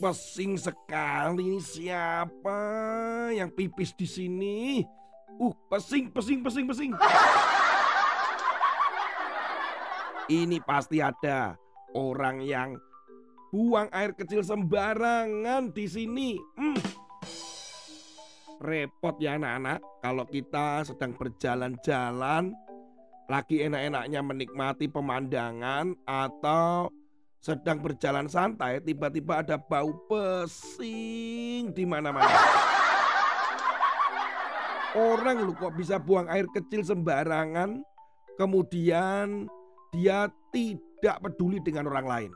pesing sekali ini siapa yang pipis di sini? Uh, pesing, pesing, pesing, pesing. Ini pasti ada orang yang buang air kecil sembarangan di sini. Hmm. Repot ya anak-anak kalau kita sedang berjalan-jalan lagi enak-enaknya menikmati pemandangan atau sedang berjalan santai tiba-tiba ada bau pesing di mana-mana. Orang lu kok bisa buang air kecil sembarangan kemudian dia tidak peduli dengan orang lain.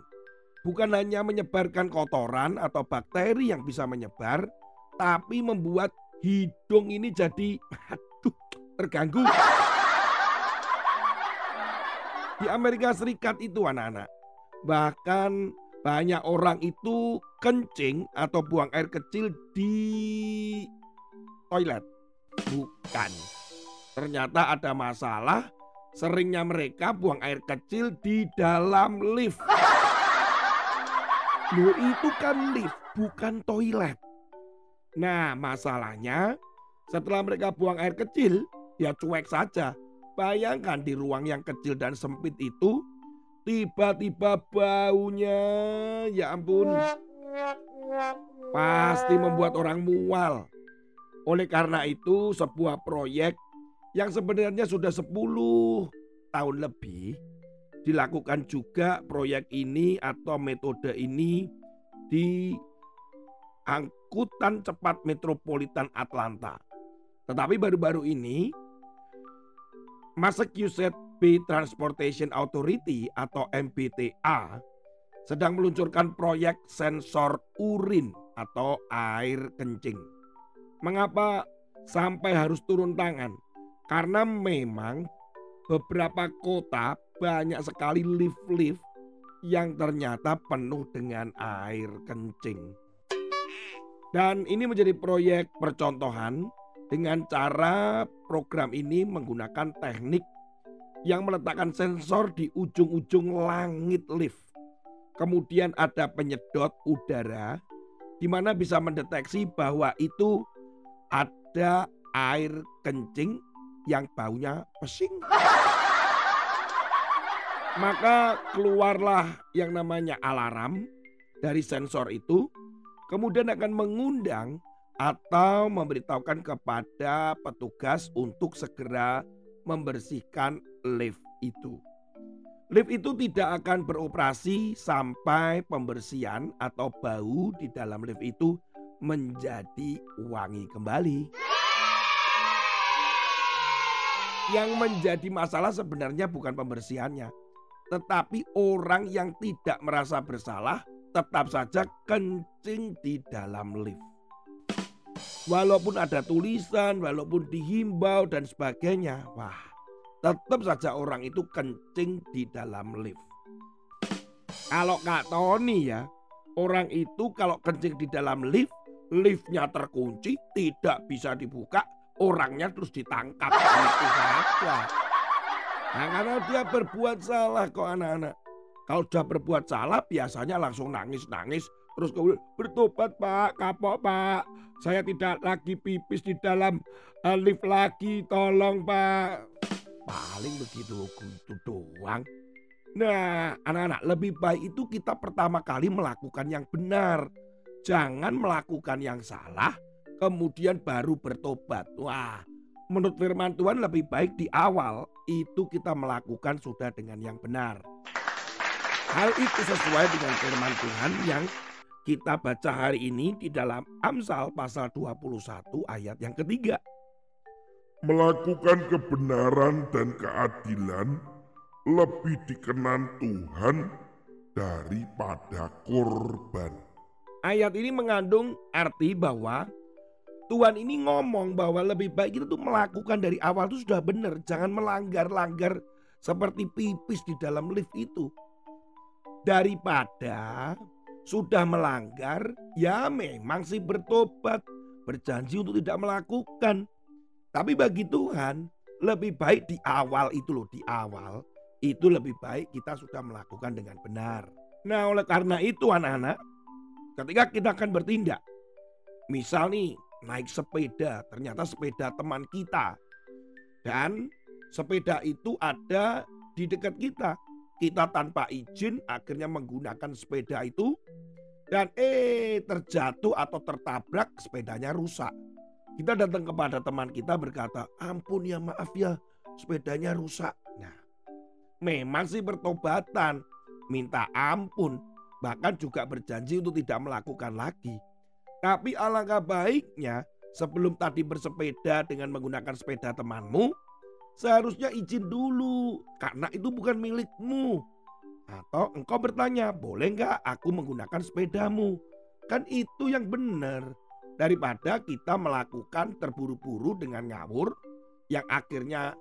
Bukan hanya menyebarkan kotoran atau bakteri yang bisa menyebar, tapi membuat hidung ini jadi aduh, terganggu. Di Amerika Serikat itu anak-anak. Bahkan banyak orang itu kencing atau buang air kecil di toilet. Bukan. Ternyata ada masalah seringnya mereka buang air kecil di dalam lift. Loh itu kan lift, bukan toilet. Nah masalahnya setelah mereka buang air kecil, ya cuek saja. Bayangkan di ruang yang kecil dan sempit itu tiba-tiba baunya ya ampun pasti membuat orang mual. Oleh karena itu sebuah proyek yang sebenarnya sudah 10 tahun lebih dilakukan juga proyek ini atau metode ini di angkutan cepat metropolitan Atlanta. Tetapi baru-baru ini Massachusetts Bay Transportation Authority atau MBTA sedang meluncurkan proyek sensor urin atau air kencing. Mengapa sampai harus turun tangan? Karena memang beberapa kota banyak sekali lift-lift yang ternyata penuh dengan air kencing. Dan ini menjadi proyek percontohan dengan cara program ini menggunakan teknik yang meletakkan sensor di ujung-ujung langit lift. Kemudian ada penyedot udara di mana bisa mendeteksi bahwa itu ada air kencing yang baunya pesing. Maka keluarlah yang namanya alarm dari sensor itu, kemudian akan mengundang atau memberitahukan kepada petugas untuk segera membersihkan lift itu. Lift itu tidak akan beroperasi sampai pembersihan atau bau di dalam lift itu menjadi wangi kembali. Yang menjadi masalah sebenarnya bukan pembersihannya, tetapi orang yang tidak merasa bersalah tetap saja kencing di dalam lift. Walaupun ada tulisan, walaupun dihimbau dan sebagainya, wah, tetap saja orang itu kencing di dalam lift. Kalau Kak Tony ya, orang itu kalau kencing di dalam lift, liftnya terkunci, tidak bisa dibuka, orangnya terus ditangkap. Itu saja. Nah karena dia berbuat salah kok anak-anak. Kalau sudah berbuat salah biasanya langsung nangis-nangis Terus kemudian bertobat pak, kapok pak. Saya tidak lagi pipis di dalam uh, lift lagi, tolong pak. Paling begitu gitu doang. Nah anak-anak lebih baik itu kita pertama kali melakukan yang benar. Jangan melakukan yang salah, kemudian baru bertobat. Wah, menurut firman Tuhan lebih baik di awal itu kita melakukan sudah dengan yang benar. Hal itu sesuai dengan firman Tuhan yang kita baca hari ini di dalam Amsal pasal 21 ayat yang ketiga. Melakukan kebenaran dan keadilan lebih dikenan Tuhan daripada korban. Ayat ini mengandung arti bahwa Tuhan ini ngomong bahwa lebih baik kita tuh melakukan dari awal itu sudah benar. Jangan melanggar-langgar seperti pipis di dalam lift itu. Daripada sudah melanggar, ya memang sih bertobat, berjanji untuk tidak melakukan. Tapi bagi Tuhan, lebih baik di awal itu loh, di awal itu lebih baik kita sudah melakukan dengan benar. Nah, oleh karena itu anak-anak, ketika kita akan bertindak. Misal nih naik sepeda, ternyata sepeda teman kita. Dan sepeda itu ada di dekat kita. Kita tanpa izin akhirnya menggunakan sepeda itu dan eh terjatuh atau tertabrak sepedanya rusak. Kita datang kepada teman kita berkata, ampun ya maaf ya sepedanya rusak. Nah memang sih bertobatan, minta ampun, bahkan juga berjanji untuk tidak melakukan lagi. Tapi alangkah baiknya sebelum tadi bersepeda dengan menggunakan sepeda temanmu, seharusnya izin dulu karena itu bukan milikmu. Atau engkau bertanya, boleh nggak aku menggunakan sepedamu? Kan itu yang benar. Daripada kita melakukan terburu-buru dengan ngawur yang akhirnya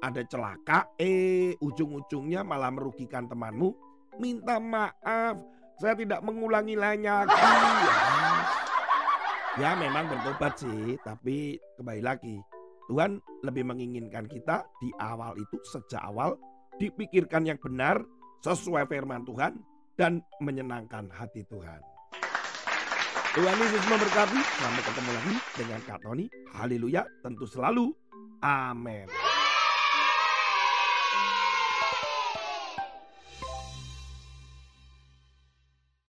ada celaka, eh ujung-ujungnya malah merugikan temanmu. Minta maaf, saya tidak mengulangi lagi. Ya memang bertobat sih, tapi kembali lagi Tuhan lebih menginginkan kita di awal itu sejak awal dipikirkan yang benar sesuai firman Tuhan dan menyenangkan hati Tuhan. Tuhan Yesus memberkati. Sampai ketemu lagi dengan Kak Tony. Haleluya. Tentu selalu. Amin.